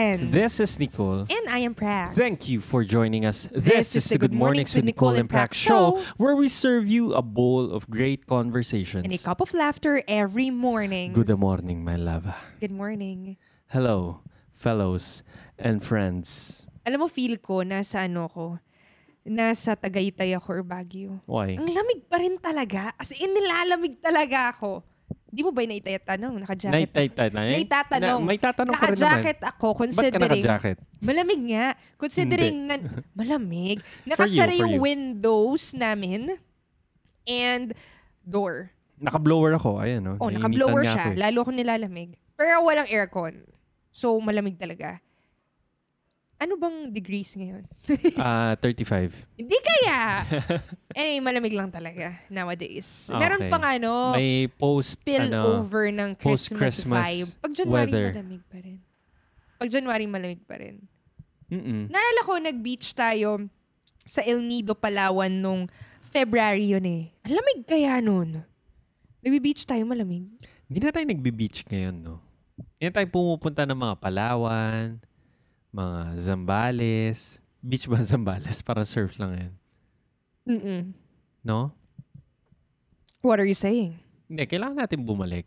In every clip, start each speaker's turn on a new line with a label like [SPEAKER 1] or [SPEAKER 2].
[SPEAKER 1] friends.
[SPEAKER 2] This is Nicole.
[SPEAKER 1] and I am Prax.
[SPEAKER 2] Thank you for joining us.
[SPEAKER 1] This is the Good Mornings with Nicole and Prax show,
[SPEAKER 2] where we serve you a bowl of great conversations.
[SPEAKER 1] And a cup of laughter every morning.
[SPEAKER 2] Good morning, my love.
[SPEAKER 1] Good morning.
[SPEAKER 2] Hello, fellows and friends.
[SPEAKER 1] Alam mo, feel ko, nasa ano ko, nasa Tagaytay ako or Baguio.
[SPEAKER 2] Why?
[SPEAKER 1] Ang lamig pa rin talaga. As in, nilalamig talaga ako. Di mo ba yung naitatanong? Naka-jacket? Naitatanong.
[SPEAKER 2] Na, may tatanong ka rin naman.
[SPEAKER 1] Naka-jacket ako
[SPEAKER 2] Ba't ka
[SPEAKER 1] considering...
[SPEAKER 2] naka-jacket?
[SPEAKER 1] Malamig nga. Considering na, malamig. Nakasara yung windows namin and door.
[SPEAKER 2] Naka-blower ako. Ayan, no?
[SPEAKER 1] Oh,
[SPEAKER 2] Nainitan
[SPEAKER 1] naka-blower siya.
[SPEAKER 2] ako eh.
[SPEAKER 1] Lalo ako nilalamig. Pero walang aircon. So, malamig talaga. Ano bang degrees ngayon?
[SPEAKER 2] Ah, 35.
[SPEAKER 1] Hindi kaya! anyway, malamig lang talaga nowadays.
[SPEAKER 2] Ah,
[SPEAKER 1] Meron
[SPEAKER 2] okay.
[SPEAKER 1] pang ano,
[SPEAKER 2] May post,
[SPEAKER 1] spill
[SPEAKER 2] ano,
[SPEAKER 1] over ng Christmas,
[SPEAKER 2] post-Christmas
[SPEAKER 1] vibe. Pag January,
[SPEAKER 2] weather.
[SPEAKER 1] malamig pa rin. Pag January, malamig pa rin.
[SPEAKER 2] mm
[SPEAKER 1] Naalala ko, nag-beach tayo sa El Nido, Palawan nung February yun eh. Ang lamig kaya nun. Nag-beach tayo, malamig.
[SPEAKER 2] Hindi na tayo nagbe-beach ngayon, no? Hindi na tayo pumupunta ng mga Palawan, mga Zambales. Beach ba Zambales? Para surf lang yan.
[SPEAKER 1] Mm-mm.
[SPEAKER 2] No?
[SPEAKER 1] What are you saying?
[SPEAKER 2] Hindi, kailangan natin bumalik.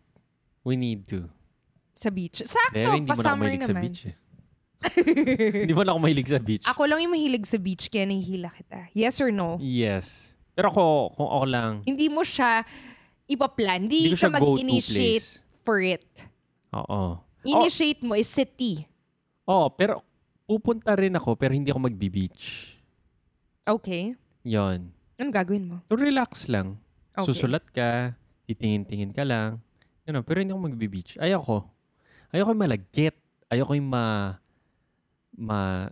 [SPEAKER 2] We need to.
[SPEAKER 1] Sa beach. Sakto,
[SPEAKER 2] Dahil hindi mo na
[SPEAKER 1] pa-summer
[SPEAKER 2] mahilig sa
[SPEAKER 1] naman.
[SPEAKER 2] beach eh. hindi mo na ako mahilig sa beach.
[SPEAKER 1] Ako lang yung mahilig sa beach, kaya nahihila kita. Yes or no?
[SPEAKER 2] Yes. Pero ako, kung ako lang,
[SPEAKER 1] Hindi mo siya ipaplan. Hindi,
[SPEAKER 2] Hindi
[SPEAKER 1] ka mag-initiate for it.
[SPEAKER 2] oo.
[SPEAKER 1] Initiate mo is city.
[SPEAKER 2] Oh, pero pupunta rin ako pero hindi ako magbi-beach.
[SPEAKER 1] Okay.
[SPEAKER 2] Yon.
[SPEAKER 1] Anong gagawin mo?
[SPEAKER 2] To relax lang.
[SPEAKER 1] Okay.
[SPEAKER 2] Susulat ka, titingin-tingin ka lang. Ano, pero hindi ako magbi-beach. Ayoko. Ayoko yung malagkit. Ayoko yung ma... ma...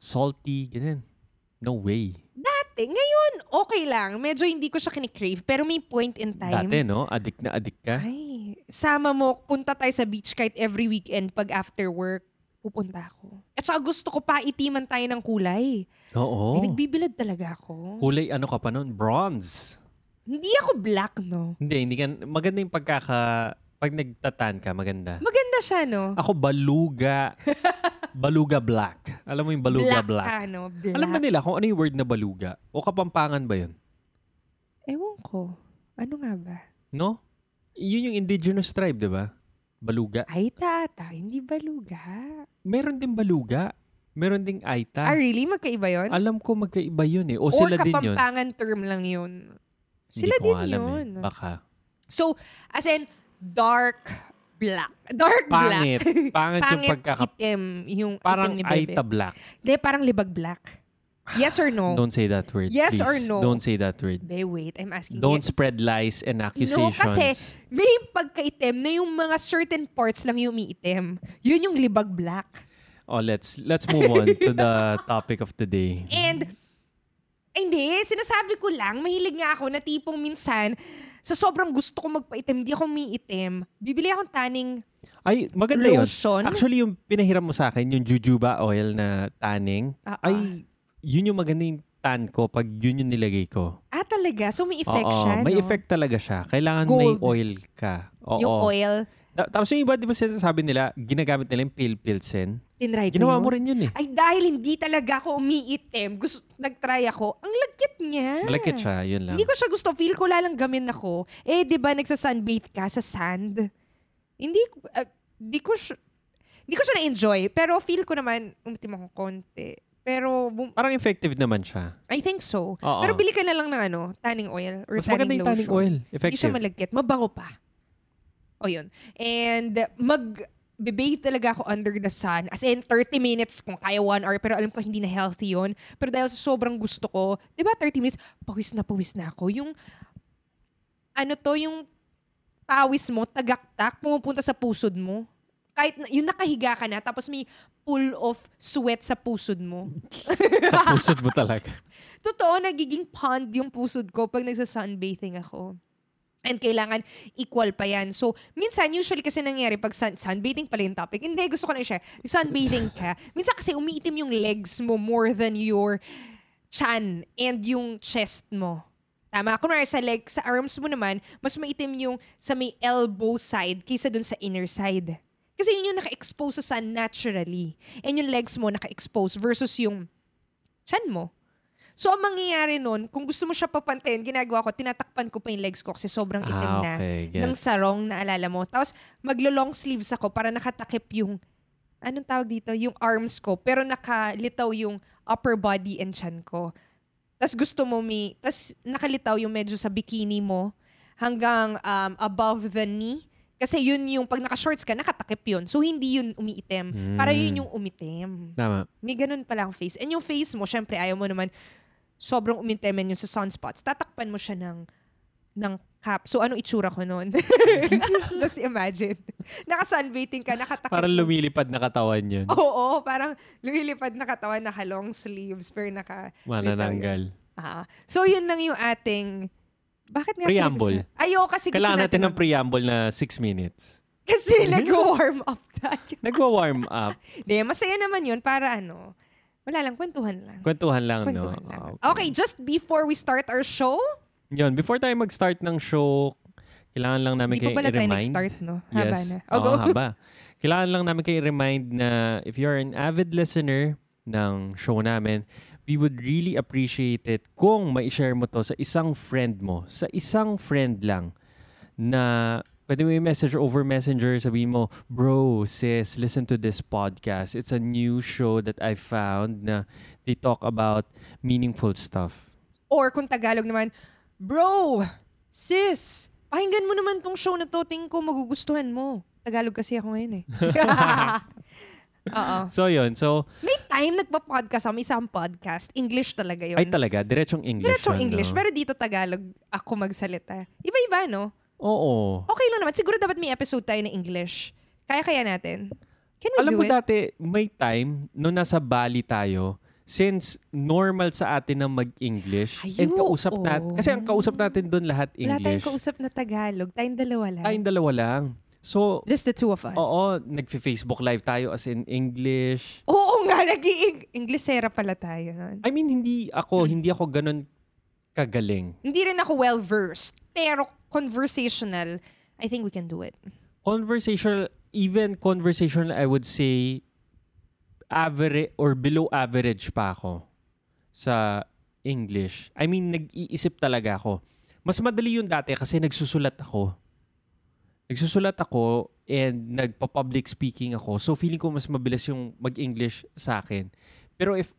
[SPEAKER 2] salty, ganyan. No way.
[SPEAKER 1] Dati, ngayon, okay lang. Medyo hindi ko siya kinikrave. Pero may point in time.
[SPEAKER 2] Dati, no? Addict na addict ka.
[SPEAKER 1] Ay, sama mo, punta tayo sa beach kahit every weekend pag after work, pupunta ako. At saka gusto ko pa itiman tayo ng kulay.
[SPEAKER 2] Oo.
[SPEAKER 1] Eh, nagbibilad talaga ako.
[SPEAKER 2] Kulay ano ka pa noon? Bronze.
[SPEAKER 1] Hindi ako black, no?
[SPEAKER 2] Hindi, hindi ka... Maganda yung pagkaka... Pag nagtatan ka, maganda.
[SPEAKER 1] Maganda siya, no?
[SPEAKER 2] Ako, baluga. baluga black. Alam mo yung baluga black?
[SPEAKER 1] ka, no? Black.
[SPEAKER 2] Alam ba nila kung ano yung word na baluga? O kapampangan ba yun?
[SPEAKER 1] Ewan ko. Ano nga ba?
[SPEAKER 2] No? Yun yung indigenous tribe, di ba? Baluga.
[SPEAKER 1] Ay, tata, hindi baluga.
[SPEAKER 2] Meron din baluga. Meron ding aita.
[SPEAKER 1] Ah, really? Magkaiba yun?
[SPEAKER 2] Alam ko magkaiba yun eh. O
[SPEAKER 1] Or
[SPEAKER 2] sila din yun.
[SPEAKER 1] kapampangan term lang yun? Sila
[SPEAKER 2] Hindi ko
[SPEAKER 1] din
[SPEAKER 2] alam
[SPEAKER 1] yun.
[SPEAKER 2] Eh. Baka.
[SPEAKER 1] So, as in, dark black. Dark
[SPEAKER 2] Pangit.
[SPEAKER 1] black.
[SPEAKER 2] Pangit yung
[SPEAKER 1] Pangit
[SPEAKER 2] pagkaka...
[SPEAKER 1] itim. Yung
[SPEAKER 2] Parang
[SPEAKER 1] itim ni Bebe.
[SPEAKER 2] aita black.
[SPEAKER 1] Hindi, parang libag black. Yes or no?
[SPEAKER 2] Don't say that word,
[SPEAKER 1] Yes
[SPEAKER 2] please.
[SPEAKER 1] or no?
[SPEAKER 2] Don't say that word.
[SPEAKER 1] Be, wait. I'm asking
[SPEAKER 2] Don't
[SPEAKER 1] you.
[SPEAKER 2] spread lies and
[SPEAKER 1] No,
[SPEAKER 2] accusations.
[SPEAKER 1] kasi may pagkaitim na yung mga certain parts lang yung umiitim. Yun yung libag black.
[SPEAKER 2] Oh, let's let's move on to the topic of the day.
[SPEAKER 1] And, ay, hindi, sinasabi ko lang, mahilig nga ako na tipong minsan, sa sobrang gusto ko magpaitim, hindi ako umiitim, bibili akong tanning,
[SPEAKER 2] Ay, maganda yun.
[SPEAKER 1] Lotion?
[SPEAKER 2] Actually, yung pinahiram mo sa akin, yung jujuba oil na tanning,
[SPEAKER 1] Ah, ah.
[SPEAKER 2] ay, yun yung maganda yung tan ko pag yun yung nilagay ko.
[SPEAKER 1] ah talaga, so may effect
[SPEAKER 2] Oo,
[SPEAKER 1] siya,
[SPEAKER 2] may
[SPEAKER 1] no?
[SPEAKER 2] effect talaga siya. Kailangan may
[SPEAKER 1] Gold.
[SPEAKER 2] oil ka. Oo.
[SPEAKER 1] Yung oil,
[SPEAKER 2] Ta- Tapos yung iba, di ba sinasabi nila, ginagamit nila yung pale pilsen.
[SPEAKER 1] tinry ko
[SPEAKER 2] Ginawa
[SPEAKER 1] yun.
[SPEAKER 2] mo rin yun eh.
[SPEAKER 1] Ay, dahil hindi talaga ako umiitim, gusto, nag-try ako, ang lagkit niya.
[SPEAKER 2] Malagkit siya, yun lang.
[SPEAKER 1] Hindi ko siya gusto. Feel ko lalanggamin ako. Eh, di ba nagsa-sunbathe ka sa sand? Hindi ko, ah, di ko siya, di ko siya na-enjoy. Pero feel ko naman, umitim ako konti. Pero, bum-
[SPEAKER 2] Parang effective naman siya.
[SPEAKER 1] I think so.
[SPEAKER 2] Oo.
[SPEAKER 1] Pero bili ka na lang ng ano, tanning oil or
[SPEAKER 2] Mas maganda
[SPEAKER 1] tanning
[SPEAKER 2] yung tanning
[SPEAKER 1] lotion.
[SPEAKER 2] oil.
[SPEAKER 1] Hindi siya
[SPEAKER 2] Effective.
[SPEAKER 1] malagkit. Mabango pa. O yun. And mag bibay talaga ako under the sun. As in, 30 minutes kung kaya 1 hour. Pero alam ko hindi na healthy yun. Pero dahil sa sobrang gusto ko, di ba 30 minutes, pawis na pawis na ako. Yung, ano to, yung pawis mo, tagaktak, pumupunta sa pusod mo. Kahit na, yung nakahiga ka na, tapos may pool of sweat sa pusod mo.
[SPEAKER 2] sa pusod mo talaga.
[SPEAKER 1] Totoo, nagiging pond yung pusod ko pag nagsa-sunbathing ako. And kailangan equal pa yan. So, minsan, usually kasi nangyari pag sun, sunbathing pala yung topic. Hindi, gusto ko na i-share. Sunbathing ka. Minsan kasi umiitim yung legs mo more than your chan and yung chest mo. Tama. Kunwari sa leg, sa arms mo naman, mas maitim yung sa may elbow side kaysa dun sa inner side. Kasi yun yung naka-expose sa sun naturally. And yung legs mo naka-expose versus yung chan mo. So, ang mangyayari nun, kung gusto mo siya papantayin, ginagawa ko, tinatakpan ko pa yung legs ko kasi sobrang itim
[SPEAKER 2] Ah,
[SPEAKER 1] na
[SPEAKER 2] okay.
[SPEAKER 1] ng sarong na alala mo. Tapos, maglo-long sleeves ako para nakatakip yung, anong tawag dito? Yung arms ko. Pero nakalitaw yung upper body and chan ko. Tapos gusto mo may, tapos nakalitaw yung medyo sa bikini mo hanggang um, above the knee. Kasi yun yung, pag naka-shorts ka, nakatakip yun. So, hindi yun umiitim. Para yun yung umitim.
[SPEAKER 2] Tama.
[SPEAKER 1] May ganun pala ang face. And yung face mo, syempre, ayaw mo naman sobrang umintemen yung sa sunspots. Tatakpan mo siya ng ng cap. So, ano itsura ko noon? Just imagine. Naka-sunbathing ka, nakatakip.
[SPEAKER 2] Parang lumilipad na katawan yun.
[SPEAKER 1] Oo, parang lumilipad na katawan, naka-long sleeves, pero naka...
[SPEAKER 2] Manananggal.
[SPEAKER 1] Ah. So, yun lang yung ating... Bakit nga
[SPEAKER 2] Preamble.
[SPEAKER 1] pinag- Ayo, kasi gusto
[SPEAKER 2] Kailangan natin ng
[SPEAKER 1] mag-
[SPEAKER 2] preamble na 6 minutes.
[SPEAKER 1] Kasi nag-warm up tayo.
[SPEAKER 2] Nagwa-warm up.
[SPEAKER 1] Di, masaya naman yun para ano. Wala lang, kwentuhan lang.
[SPEAKER 2] Kwentuhan lang, no?
[SPEAKER 1] Kwentuhan lang.
[SPEAKER 2] Ah,
[SPEAKER 1] Okay, just before we start our show,
[SPEAKER 2] Yun, before tayo mag-start ng show, kailangan lang namin
[SPEAKER 1] Hindi
[SPEAKER 2] kayo
[SPEAKER 1] pa pala tayo
[SPEAKER 2] i-remind.
[SPEAKER 1] nag-start, no? Haba
[SPEAKER 2] yes.
[SPEAKER 1] na.
[SPEAKER 2] Oo,
[SPEAKER 1] Oh, go.
[SPEAKER 2] haba. Kailangan lang namin kayo i-remind na if you're an avid listener ng show namin, we would really appreciate it kung ma-share mo to sa isang friend mo. Sa isang friend lang na pwede mo i-message over messenger, sabihin mo, bro, sis, listen to this podcast. It's a new show that I found na they talk about meaningful stuff.
[SPEAKER 1] Or kung Tagalog naman, Bro, sis, pakinggan mo naman tong show na to. Tingin ko magugustuhan mo. Tagalog kasi ako ngayon eh. Oo.
[SPEAKER 2] So, yun. So,
[SPEAKER 1] May time nagpa-podcast ako. May isang podcast. English talaga yun.
[SPEAKER 2] ay talaga, diretsong English.
[SPEAKER 1] Diretsong English.
[SPEAKER 2] no?
[SPEAKER 1] Pero dito Tagalog ako magsalita. Iba-iba, no?
[SPEAKER 2] Oo.
[SPEAKER 1] Okay lang naman. Siguro dapat may episode tayo na English. Kaya-kaya natin. Can we
[SPEAKER 2] Alam
[SPEAKER 1] do
[SPEAKER 2] mo
[SPEAKER 1] it?
[SPEAKER 2] dati, may time nung nasa Bali tayo, since normal sa atin na mag-English, and
[SPEAKER 1] Ayo,
[SPEAKER 2] kausap
[SPEAKER 1] oo.
[SPEAKER 2] natin, kasi ang kausap natin doon lahat
[SPEAKER 1] Wala tayong
[SPEAKER 2] English.
[SPEAKER 1] kausap na Tagalog. Tayong dalawa lang.
[SPEAKER 2] Tayong dalawa lang. So,
[SPEAKER 1] Just the two of us.
[SPEAKER 2] oo, nag-Facebook live tayo as in English.
[SPEAKER 1] Oo nga, naging Inglesera pala tayo. nun.
[SPEAKER 2] I mean, hindi ako, hindi ako ganun kagaling.
[SPEAKER 1] Hindi rin ako well-versed. Pero conversational, I think we can do it.
[SPEAKER 2] Conversational, even conversational, I would say, average or below average pa ako sa English. I mean, nag-iisip talaga ako. Mas madali yun dati kasi nagsusulat ako. Nagsusulat ako and nagpa-public speaking ako. So feeling ko mas mabilis yung mag-English sa akin. Pero if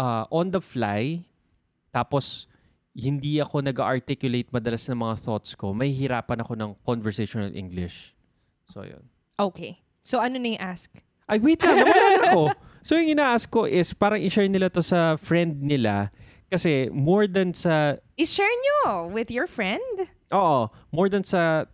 [SPEAKER 2] uh, on the fly, tapos hindi ako nag-articulate madalas ng mga thoughts ko, may hirapan ako ng conversational English. So, yun.
[SPEAKER 1] Okay. So ano na yung ask?
[SPEAKER 2] Ay, wait lang. Nawala na ako. So, yung ina-ask ko is parang i-share nila to sa friend nila kasi more than sa,
[SPEAKER 1] I-share nyo with your friend.
[SPEAKER 2] oo, more than sa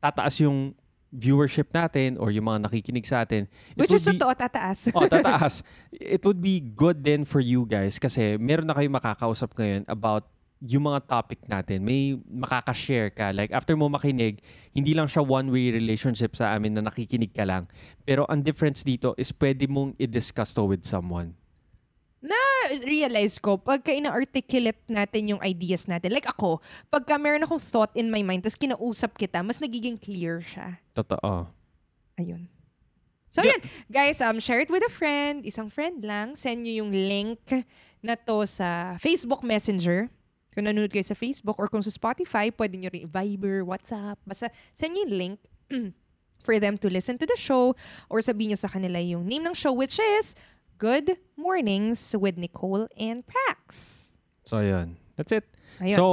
[SPEAKER 2] tataas yung viewership natin or yung mga nakikinig sa atin.
[SPEAKER 1] Which is totoo, tataas.
[SPEAKER 2] oh, tataas. It would be good then for you guys kasi meron na kayo makakausap ngayon about yung mga topic natin. May makakashare ka. Like, after mo makinig, hindi lang siya one-way relationship sa amin na nakikinig ka lang. Pero ang difference dito is pwede mong i-discuss to with someone.
[SPEAKER 1] Realize ko, pagka ina-articulate natin yung ideas natin, like ako, pagka meron akong thought in my mind, tapos kinausap kita, mas nagiging clear siya.
[SPEAKER 2] Totoo.
[SPEAKER 1] Ayun. So,
[SPEAKER 2] Yeah.
[SPEAKER 1] yan. Guys, um, share it with a friend. Isang friend lang. Send nyo yung link na to sa Facebook Messenger. Kung nanonood kayo sa Facebook or kung sa Spotify, pwede nyo rin Viber, WhatsApp. Basta send nyo yung link for them to listen to the show or sabihin nyo sa kanila yung name ng show which is Good Mornings with Nicole and Prax.
[SPEAKER 2] So, yun. That's it.
[SPEAKER 1] Ayun.
[SPEAKER 2] So,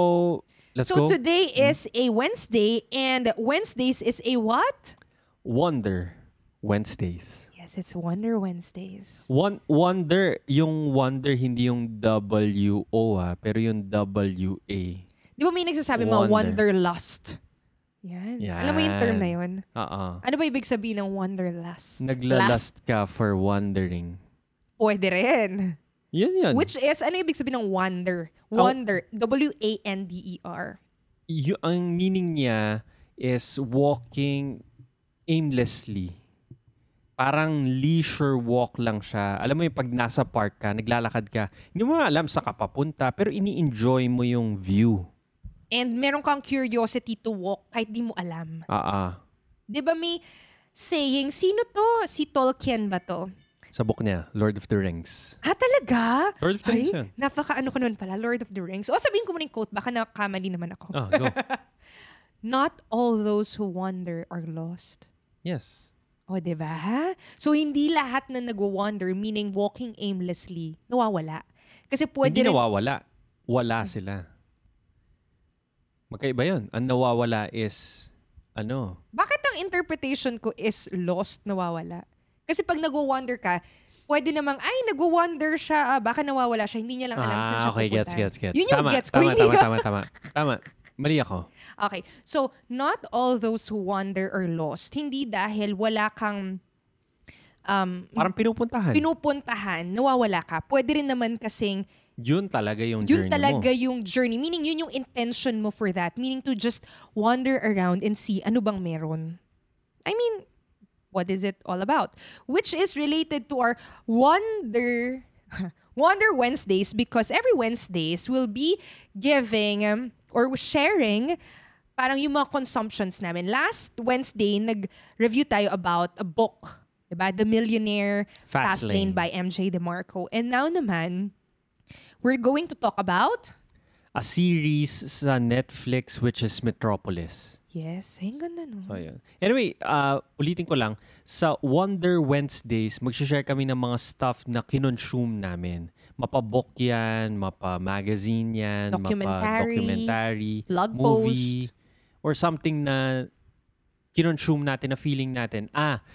[SPEAKER 2] let's
[SPEAKER 1] so
[SPEAKER 2] go.
[SPEAKER 1] today is a Wednesday and Wednesdays is a what?
[SPEAKER 2] Wonder Wednesdays.
[SPEAKER 1] Yes, it's Wonder Wednesdays.
[SPEAKER 2] One, wonder, yung wonder, hindi yung W-O ah, pero yung W-A.
[SPEAKER 1] Di ba may nagsasabi mga
[SPEAKER 2] Wonder.
[SPEAKER 1] wanderlust? Yan.
[SPEAKER 2] Yan.
[SPEAKER 1] Alam mo yung term na yun?
[SPEAKER 2] Oo.
[SPEAKER 1] Ano ba ibig sabihin ng wanderlust? Lust.
[SPEAKER 2] Naglalast ka for wondering.
[SPEAKER 1] Pwede rin.
[SPEAKER 2] Yan yan.
[SPEAKER 1] Which is, ano ibig sabihin ng wonder?
[SPEAKER 2] Oh.
[SPEAKER 1] Wonder. W-A-N-D-E-R.
[SPEAKER 2] Y- ang meaning niya is walking aimlessly. Parang leisure walk lang siya. Alam mo yung pag nasa park ka, naglalakad ka, hindi mo alam sa ka papunta, pero ini-enjoy mo yung view.
[SPEAKER 1] And meron kang curiosity to walk kahit di mo alam.
[SPEAKER 2] Ah, ah.
[SPEAKER 1] Di ba may, saying, sino to? Si Tolkien ba to?
[SPEAKER 2] Sa book niya, Lord of the Rings.
[SPEAKER 1] Ah, talaga?
[SPEAKER 2] Lord of the Rings
[SPEAKER 1] Ay,
[SPEAKER 2] yun.
[SPEAKER 1] napaka ano ko nun pala, Lord of the Rings. O sabihin ko muna yung quote, baka nakamali naman ako.
[SPEAKER 2] Oh, go.
[SPEAKER 1] Not all those who wander are lost.
[SPEAKER 2] yes.
[SPEAKER 1] O, di ba? So, hindi lahat na nag-wander, meaning walking aimlessly, nawawala. Kasi pwede
[SPEAKER 2] Hindi
[SPEAKER 1] rin-
[SPEAKER 2] nawawala. Wala sila. Magkaiba yun. Ang nawawala is, ano,
[SPEAKER 1] Bakit ang interpretation ko is lost, nawawala? Kasi pag nag-wander ka, pwede namang, ay, nag-wander siya, ah, baka nawawala siya, hindi niya lang alam saan
[SPEAKER 2] ah,
[SPEAKER 1] siya
[SPEAKER 2] okay,
[SPEAKER 1] pupunta.
[SPEAKER 2] gets, gets, gets.
[SPEAKER 1] Yun yung
[SPEAKER 2] tama,
[SPEAKER 1] gets ko,
[SPEAKER 2] tama,
[SPEAKER 1] hindi
[SPEAKER 2] tama, tama, tama, tama. Mali ako.
[SPEAKER 1] Okay, so not all those who wander are lost. Hindi dahil wala kang um,
[SPEAKER 2] Parang pinupuntahan.
[SPEAKER 1] pinupuntahan, nawawala ka. Pwede rin naman kasing
[SPEAKER 2] yun talaga yung
[SPEAKER 1] yun
[SPEAKER 2] journey
[SPEAKER 1] talaga
[SPEAKER 2] mo.
[SPEAKER 1] yung journey. Meaning yun yung intention mo for that. Meaning to just wander around and see ano bang meron. I mean, what is it all about? Which is related to our Wonder Wonder Wednesdays because every Wednesdays will be giving um, or sharing parang yung mga consumptions namin. Last Wednesday, nag-review tayo about a book. Diba? The Millionaire
[SPEAKER 2] Fast
[SPEAKER 1] Fast Lane
[SPEAKER 2] Lane.
[SPEAKER 1] by MJ DeMarco. And now naman, we're going to talk about
[SPEAKER 2] A series sa Netflix which is Metropolis.
[SPEAKER 1] Yes, ay, ganda no.
[SPEAKER 2] So, yun. Anyway, uh, ulitin ko lang. Sa Wonder Wednesdays, mag-share kami ng mga stuff na kinonsume namin. Mapa-book yan, mapa-magazine yan,
[SPEAKER 1] Documentary,
[SPEAKER 2] mapa-documentary,
[SPEAKER 1] blog
[SPEAKER 2] movie, or something na kinonsume natin, na feeling natin, ah,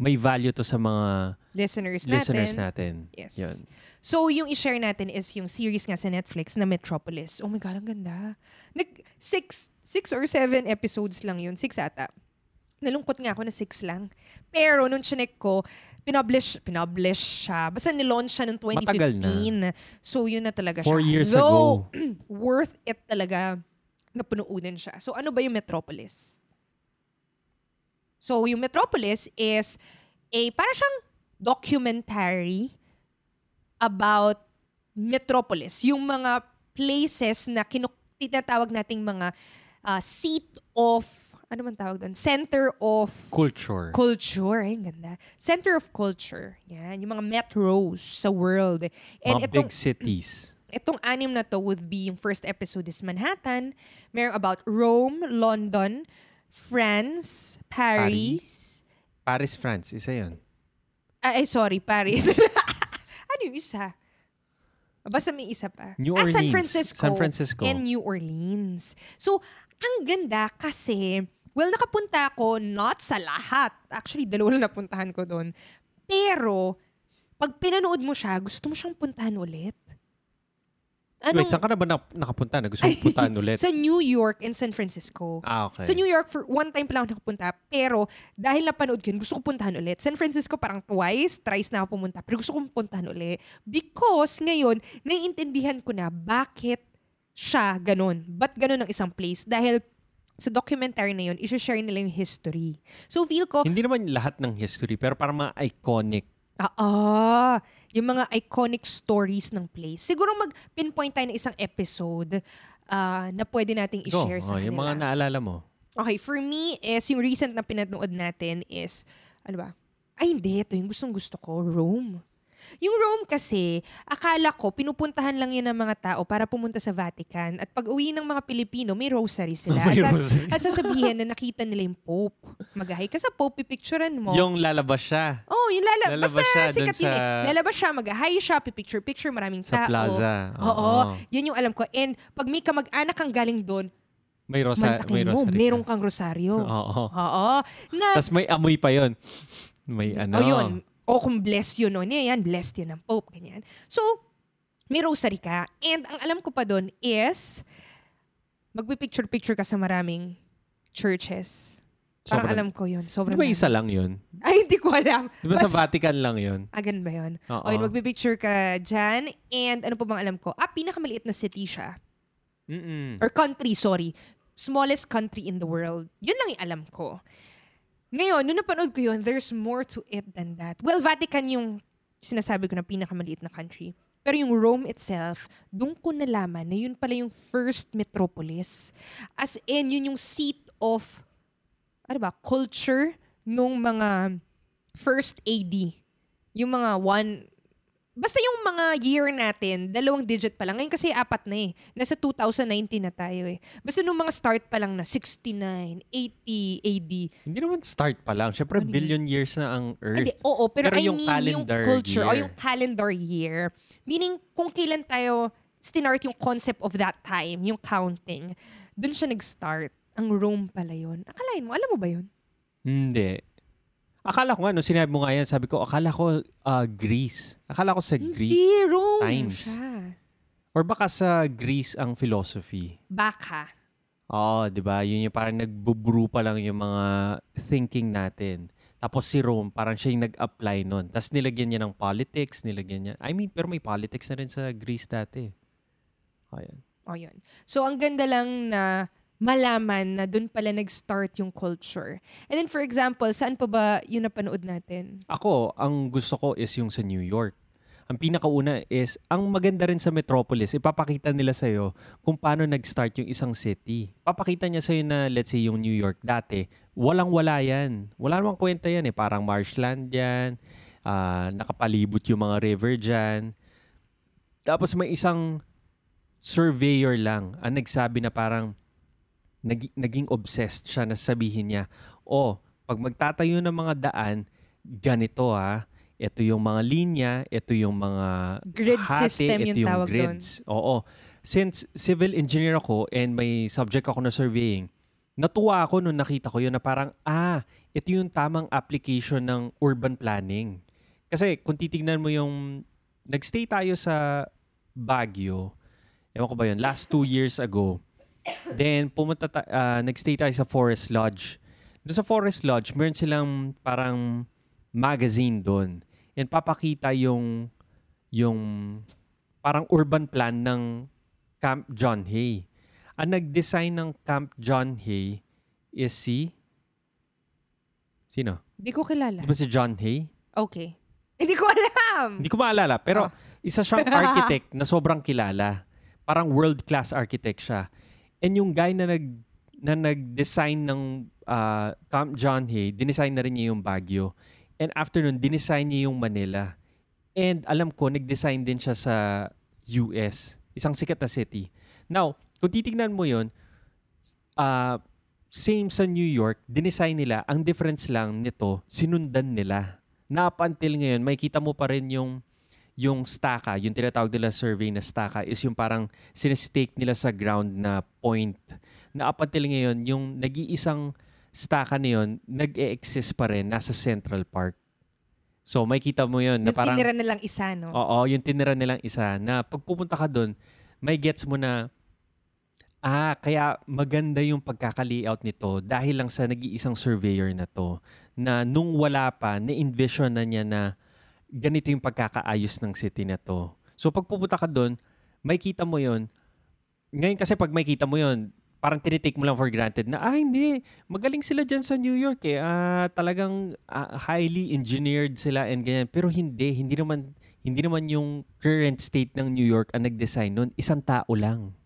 [SPEAKER 2] may value to sa mga
[SPEAKER 1] Listeners natin.
[SPEAKER 2] listeners natin.
[SPEAKER 1] Yes.
[SPEAKER 2] Yun.
[SPEAKER 1] So, yung i-share natin is yung series nga sa Netflix na Metropolis. Oh my God, ang ganda. Nag, six, six or seven episodes lang yun. Six ata. Nalungkot nga ako na six lang. Pero nung chinek ko, pinublish, pinublish siya. Basta nilaunch siya noong 2015.
[SPEAKER 2] Matagal na.
[SPEAKER 1] So, yun na talaga
[SPEAKER 2] Four
[SPEAKER 1] siya.
[SPEAKER 2] years
[SPEAKER 1] Though,
[SPEAKER 2] ago.
[SPEAKER 1] worth it talaga na punuunan siya. So, ano ba yung Metropolis? So, yung Metropolis is a, para siyang documentary about Metropolis. Yung mga places na kinu- tinatawag nating mga uh, seat of, ano man tawag doon? Center of
[SPEAKER 2] Culture.
[SPEAKER 1] culture. Ay, ganda. Center of culture. Yan. Yung mga metros sa world. And
[SPEAKER 2] mga
[SPEAKER 1] itong,
[SPEAKER 2] big cities.
[SPEAKER 1] itong anim na to would be yung first episode is Manhattan. Meron about Rome, London, France, Paris.
[SPEAKER 2] Paris, France. Isa yun.
[SPEAKER 1] Ah, Ay, sorry, Paris. ano yung isa? Basta may isa pa.
[SPEAKER 2] New
[SPEAKER 1] ah, San
[SPEAKER 2] Orleans.
[SPEAKER 1] Francisco.
[SPEAKER 2] San Francisco.
[SPEAKER 1] And New Orleans. So, ang ganda kasi, well, nakapunta ako not sa lahat. Actually, dalawa lang napuntahan ko doon. Pero, pag pinanood mo siya, gusto mo siyang puntahan ulit.
[SPEAKER 2] Wait, saan ka na ba nak- nakapunta? Na gusto mong puntahan ulit?
[SPEAKER 1] Sa New York and San Francisco.
[SPEAKER 2] ah, okay.
[SPEAKER 1] Sa New York, for one time pa lang ako nakapunta. Pero dahil napanood ko yun, gusto ko puntahan ulit. San Francisco parang twice, thrice na ako pumunta. Pero gusto kong puntahan ulit. Because ngayon, naiintindihan ko na bakit siya ganun. Ba't ganun ang isang place? Dahil sa documentary na yun, isi-share nila yung history. So feel ko,
[SPEAKER 2] Hindi naman lahat ng history, pero parang mga iconic.
[SPEAKER 1] Ah, ah, yung mga iconic stories ng place. Siguro mag-pinpoint tayo ng isang episode ah, na pwede nating
[SPEAKER 2] Go.
[SPEAKER 1] i-share sa
[SPEAKER 2] Oh,
[SPEAKER 1] kanila.
[SPEAKER 2] yung mga naalala mo.
[SPEAKER 1] Okay, for me is yung recent na pinanood natin is ano ba? Ay hindi, ito yung gustong gusto ko, Rome. Yung Rome kasi, akala ko, pinupuntahan lang yan ng mga tao para pumunta sa Vatican. At pag uwi ng mga Pilipino, may rosary sila.
[SPEAKER 2] May
[SPEAKER 1] at, sas-
[SPEAKER 2] rosary.
[SPEAKER 1] at sasabihin na nakita nila yung Pope. Magahay ka sa Pope, pipicturean mo.
[SPEAKER 2] Yung lalabas siya.
[SPEAKER 1] Oh, yung lala-
[SPEAKER 2] Lalabas
[SPEAKER 1] basta
[SPEAKER 2] siya
[SPEAKER 1] sikat yun eh.
[SPEAKER 2] sa-
[SPEAKER 1] Lalabas siya, mag-hi siya, pipicture-picture, maraming
[SPEAKER 2] Sa
[SPEAKER 1] tao.
[SPEAKER 2] plaza.
[SPEAKER 1] Oo.
[SPEAKER 2] Oo.
[SPEAKER 1] Yan yung alam ko. And pag may kamag-anak kang galing doon,
[SPEAKER 2] May, rosa, may
[SPEAKER 1] mantakin mo,
[SPEAKER 2] rosary.
[SPEAKER 1] merong
[SPEAKER 2] ka.
[SPEAKER 1] kang rosaryo.
[SPEAKER 2] Oo.
[SPEAKER 1] Oo. Na,
[SPEAKER 2] Tapos may amoy pa yon. May ano.
[SPEAKER 1] o yun, o kung blessed yun, no, niya yan, blessed yun ng Pope, ganyan. So, may rosary ka. And ang alam ko pa doon is, magpipicture-picture ka sa maraming churches. Parang
[SPEAKER 2] Sobrang-
[SPEAKER 1] alam ko yun.
[SPEAKER 2] Di
[SPEAKER 1] Sobrang
[SPEAKER 2] ba
[SPEAKER 1] dami.
[SPEAKER 2] isa lang yun?
[SPEAKER 1] Ay, hindi ko alam.
[SPEAKER 2] Di ba sa
[SPEAKER 1] Bas-
[SPEAKER 2] Vatican lang yun?
[SPEAKER 1] Ah, ganun ba yun?
[SPEAKER 2] Oo.
[SPEAKER 1] O yun, magpipicture ka dyan. And ano pa bang alam ko? Ah, pinakamaliit na city siya.
[SPEAKER 2] Mm-mm.
[SPEAKER 1] Or country, sorry. Smallest country in the world. Yun lang yung alam ko. Ngayon, nung napanood ko yun, there's more to it than that. Well, Vatican yung sinasabi ko na pinakamaliit na country. Pero yung Rome itself, doon ko nalaman na yun pala yung first metropolis. As in, yun yung seat of, ano ba, culture nung mga first AD. Yung mga one, basta yung mga year natin, dalawang digit pa lang. Ngayon kasi apat na eh. Nasa 2019 na tayo eh. Basta nung mga start pa lang na 69, 80 AD.
[SPEAKER 2] Hindi naman start pa lang. Siyempre,
[SPEAKER 1] Ano yun?
[SPEAKER 2] billion years na ang Earth.
[SPEAKER 1] Hindi, oo, pero,
[SPEAKER 2] Pero
[SPEAKER 1] I
[SPEAKER 2] yung
[SPEAKER 1] mean yung
[SPEAKER 2] calendar
[SPEAKER 1] culture o
[SPEAKER 2] year.
[SPEAKER 1] yung calendar year. Meaning, kung kailan tayo stinart yung concept of that time, yung counting, dun siya nag-start. Ang Rome pala yun. Akalain mo, alam mo ba yun?
[SPEAKER 2] Hindi. Akala ko nga, no, sinabi mo nga yan, sabi ko, akala ko ah, Greece. Akala ko sa Greek.
[SPEAKER 1] Hindi, Rome
[SPEAKER 2] times.
[SPEAKER 1] siya.
[SPEAKER 2] Or baka sa Greece ang philosophy.
[SPEAKER 1] Baka.
[SPEAKER 2] Oo, di ba? Yun yung parang nagbubrew pa lang yung mga thinking natin. Tapos si Rome, parang siya yung nag-apply nun. Tapos nilagyan niya ng politics, nilagyan niya. I mean, pero may politics na rin sa Greece dati. Ayan.
[SPEAKER 1] O yun. So, ang ganda lang na malaman na dun pala nag-start yung culture. And then, for example, saan pa ba yung napanood natin?
[SPEAKER 2] Ako, ang gusto ko is yung sa New York. Ang pinakauna is, ang maganda rin sa Metropolis, ipapakita nila sa'yo kung paano nag-start yung isang city. Papakita niya sa'yo na, let's say, yung New York dati, walang-wala yan. Wala namang kwenta yan eh. Parang marshland yan, ah, nakapalibot yung mga river dyan. Tapos may isang surveyor lang ang nagsabi na parang nag- naging obsessed siya na sabihin niya, oh, pag magtatayo ng mga daan, ganito ah, ito yung mga linya, ito yung mga
[SPEAKER 1] Grid
[SPEAKER 2] hati,
[SPEAKER 1] system
[SPEAKER 2] ito
[SPEAKER 1] yung tawag doon.
[SPEAKER 2] grids. Oo. Since civil engineer ako and may subject ako na surveying, natuwa ako nung nakita ko yun na parang, ah, ito yung tamang application ng urban planning. Kasi kung titignan mo yung, nagstay tayo sa Baguio, ewan ko ba yun, last two years ago, then pumunta ta- ah, nagstay tayo sa Forest Lodge. Doon sa Forest Lodge, meron silang parang magazine doon. And papakita yung yung parang urban plan ng Camp John Hay. Ang nag-design ng Camp John Hay is si Sino?
[SPEAKER 1] Hindi ko kilala.
[SPEAKER 2] Di ba si John Hay?
[SPEAKER 1] Okay. Hindi ko alam.
[SPEAKER 2] Hindi ko maalala, pero
[SPEAKER 1] Oh.
[SPEAKER 2] isa siyang architect na sobrang kilala. Parang world-class architect siya. And yung guy na nag na nag-design ng ah, Camp John Hay, dinesign na rin niya yung Baguio. And after nun, dinesign niya yung Manila. And alam ko, nag-design din siya sa US. Isang sikat na city. Now, kung titignan mo yun, ah, same sa New York, dinesign nila. Ang difference lang nito, sinundan nila. Na up until ngayon, may kita mo pa rin yung yung staka, yung tinatawag nila survey na staka is yung parang sinestake nila sa ground na point. Na up until ngayon, yung nag-iisang staka na yun, nag-e-exist pa rin nasa Central Park. So, may kita mo yun na
[SPEAKER 1] Yung
[SPEAKER 2] parang...
[SPEAKER 1] tinira na lang isa, no?
[SPEAKER 2] Oo, yung tinira nilang isa na pag pupunta ka doon, may gets mo na ah, kaya maganda yung pagkaka-layout nito dahil lang sa nag-iisang surveyor na to na nung wala pa, na-envision na niya na ganito yung pagkakaayos ng city na to. So pag pupunta ka doon, may kita mo yon. Ngayon kasi pag may kita mo yon, parang tinitake mo lang for granted na, ah hindi, magaling sila dyan sa New York eh. Ah, talagang ah, highly engineered sila and ganyan. Pero hindi, hindi naman, hindi naman yung current state ng New York ang nag-design nun. Isang tao lang.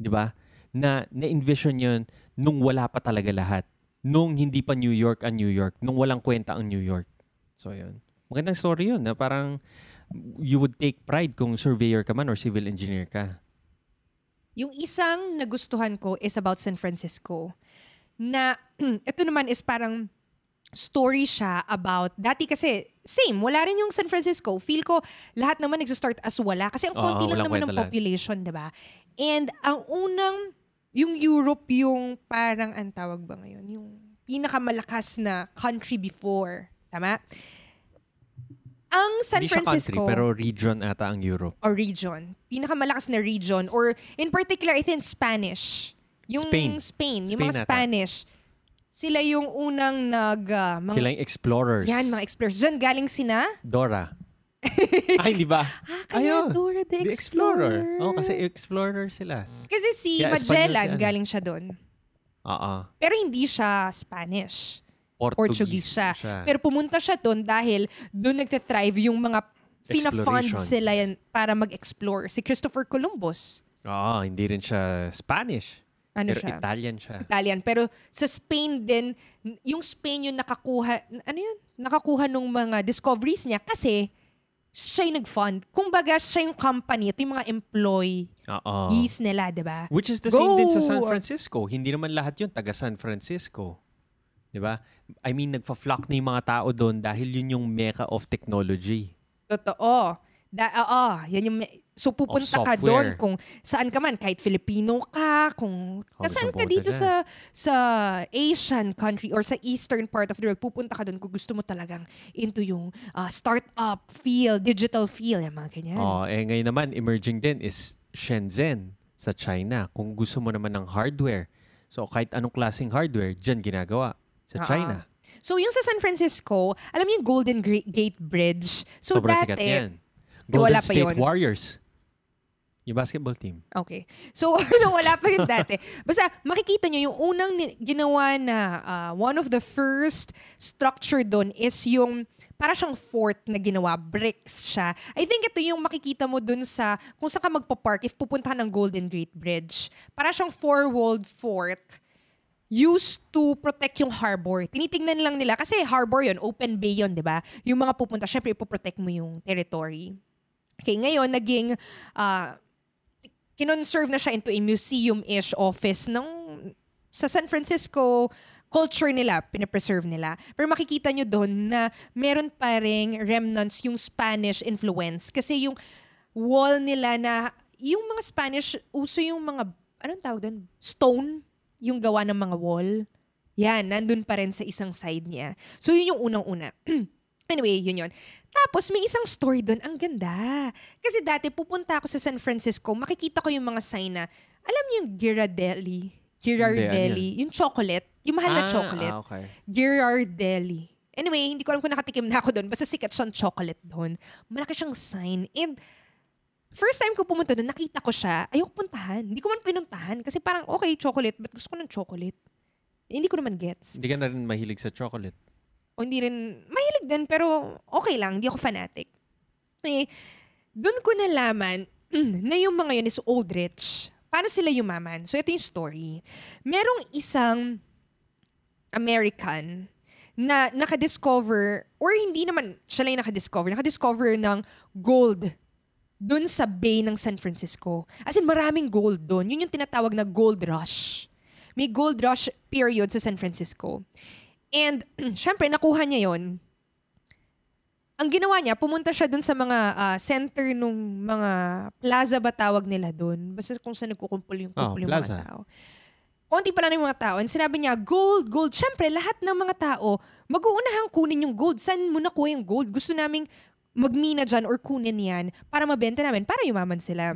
[SPEAKER 2] Di ba? Na na-envision yun nung wala pa talaga lahat. Nung hindi pa New York ang New York. Nung walang kwenta ang New York. So, yun. Magandang story yun na parang you would take pride kung surveyor ka man or civil engineer ka.
[SPEAKER 1] Yung isang nagustuhan ko is about San Francisco. Na, ito naman is parang story siya about, dati kasi, same, wala rin yung San Francisco. Feel ko, lahat naman nagsa-start as wala. Kasi ang konti lang
[SPEAKER 2] walang
[SPEAKER 1] naman ng
[SPEAKER 2] lang.
[SPEAKER 1] population, di ba? And ang unang, yung Europe yung parang, ang tawag ba ngayon? Yung pinakamalakas na country before. Tama? Ang San
[SPEAKER 2] hindi siya
[SPEAKER 1] Francisco
[SPEAKER 2] country, pero region ata ang Europe.
[SPEAKER 1] or region. Pinakamalakas na region. Or in particular, I think Spanish. Yung
[SPEAKER 2] Spain.
[SPEAKER 1] Spain. yung
[SPEAKER 2] Spain
[SPEAKER 1] mga
[SPEAKER 2] ata.
[SPEAKER 1] Spanish. Sila yung unang nag... ah, mga,
[SPEAKER 2] Sila yung explorers.
[SPEAKER 1] yan, mga explorers. Diyan galing sina?
[SPEAKER 2] Dora. Ay, di ba?
[SPEAKER 1] Ah, kaya
[SPEAKER 2] Ayun,
[SPEAKER 1] Dora the,
[SPEAKER 2] The
[SPEAKER 1] Explorer.
[SPEAKER 2] Explorer. Oh, kasi explorer sila.
[SPEAKER 1] Kasi si
[SPEAKER 2] Kaya Espanyol
[SPEAKER 1] Magellan,
[SPEAKER 2] siya, ano?
[SPEAKER 1] galing siya doon.
[SPEAKER 2] Oo.
[SPEAKER 1] Pero hindi siya Spanish.
[SPEAKER 2] Portuguese,
[SPEAKER 1] Portuguese siya.
[SPEAKER 2] siya.
[SPEAKER 1] Pero pumunta siya doon dahil doon nagte-thrive yung mga fina-fund sila yan para mag-explore. Si Christopher Columbus.
[SPEAKER 2] Oo, hindi rin siya Spanish.
[SPEAKER 1] Ano
[SPEAKER 2] Pero
[SPEAKER 1] siya?
[SPEAKER 2] Italian siya.
[SPEAKER 1] Italian. Pero sa Spain din, yung Spain yung nakakuha, ano yun? Nakakuha nung mga discoveries niya kasi siya yung nag-fund. Kumbaga, siya yung company, ito yung mga employees nila, di ba?
[SPEAKER 2] Which is the same din sa San
[SPEAKER 1] Go!
[SPEAKER 2] Francisco. Hindi naman lahat yun taga San Francisco. 'Di ba? I mean, nagfa-flock na yung mga tao doon dahil yun yung mecca of technology.
[SPEAKER 1] Totoo. Da, oo, yan yung, so pupunta ka doon kung saan ka man, kahit Filipino ka, kung
[SPEAKER 2] Oh,
[SPEAKER 1] saan ka dito
[SPEAKER 2] dyan.
[SPEAKER 1] sa sa Asian country or sa eastern part of the world, pupunta ka doon kung gusto mo talagang into yung uh, startup feel, digital feel, yung mga ganyan.
[SPEAKER 2] Oh, eh ngayon naman emerging din is Shenzhen sa China. Kung gusto mo naman ng hardware. So kahit anong klaseng hardware, diyan ginagawa sa China.
[SPEAKER 1] So yung sa San Francisco, alam niyo yung Golden Gre- Gate Bridge. So
[SPEAKER 2] Sobrang
[SPEAKER 1] dati,
[SPEAKER 2] sikat yan.
[SPEAKER 1] Eh,
[SPEAKER 2] Golden
[SPEAKER 1] wala pa
[SPEAKER 2] State
[SPEAKER 1] yun.
[SPEAKER 2] Warriors. Yung basketball team.
[SPEAKER 1] Okay. So, ano, wala pa yun dati. Basta, makikita nyo, yung unang ni- ginawa na ah, one of the first structure doon is yung para siyang fort na ginawa, bricks siya. I think ito yung makikita mo dun sa, kung saan ka magpa-park if pupunta ka ng Golden Gate Bridge. Para siyang four-walled fort used to protect yung harbor. Tinitingnan lang nila, kasi harbor yon open bay yon di ba? Yung mga pupunta, syempre ipoprotect mo yung territory. Okay, ngayon, naging, ah, kinonserve na siya into a museum-ish office ng sa San Francisco culture nila, pinapreserve nila. Pero makikita nyo doon na meron pa ring remnants yung Spanish influence. Kasi yung wall nila na, yung mga Spanish, uso yung mga, anong tawag doon? Stone, yung gawa ng mga wall. Yan, nandun pa rin sa isang side niya. So yun yung unang-una. Anyway, yun yun. Tapos may isang story doon, ang ganda. Kasi dati pupunta ako sa San Francisco, makikita ko yung mga sign na, alam niyo yung Ghirardelli? Ghirardelli, yung chocolate, yung mahal na
[SPEAKER 2] Ah,
[SPEAKER 1] chocolate.
[SPEAKER 2] ah, okay.
[SPEAKER 1] Ghirardelli. Anyway, hindi ko alam kung nakatikim na ako doon. Basta sikat siyang chocolate doon. Malaki siyang sign. And first time ko pumunta doon, nakita ko siya. Ayoko puntahan. Hindi ko man pinuntahan. Kasi parang, okay, chocolate. But gusto ko ng chocolate. Eh, hindi ko naman gets.
[SPEAKER 2] Hindi ka na rin mahilig sa chocolate.
[SPEAKER 1] O hindi rin, mahilig din, pero okay lang. Hindi ako fanatic. Eh, doon ko nalaman na yung mga yun is old rich. Paano sila yumaman? So, ito yung story. Merong isang American na nakadiscover, or hindi naman siya lang yung nakadiscover, nakadiscover ng gold doon sa bay ng San Francisco. As in, maraming gold doon. Yun yung tinatawag na gold rush. May gold rush period sa San Francisco. And, syempre, nakuha niya yon. Ang ginawa niya, pumunta siya dun sa mga ah, center nung mga plaza ba tawag nila dun. Basta kung saan nagkukumpul yung,
[SPEAKER 2] Oh,
[SPEAKER 1] kumpul yung
[SPEAKER 2] plaza.
[SPEAKER 1] mga tao. Konti pa lang yung mga tao. And sinabi niya, gold, gold. Syempre, lahat ng mga tao, mag-uunahang kunin yung gold. Saan mo nakuha yung gold? Gusto naming magmina dyan or kunin yan para mabenta namin, para yumaman sila.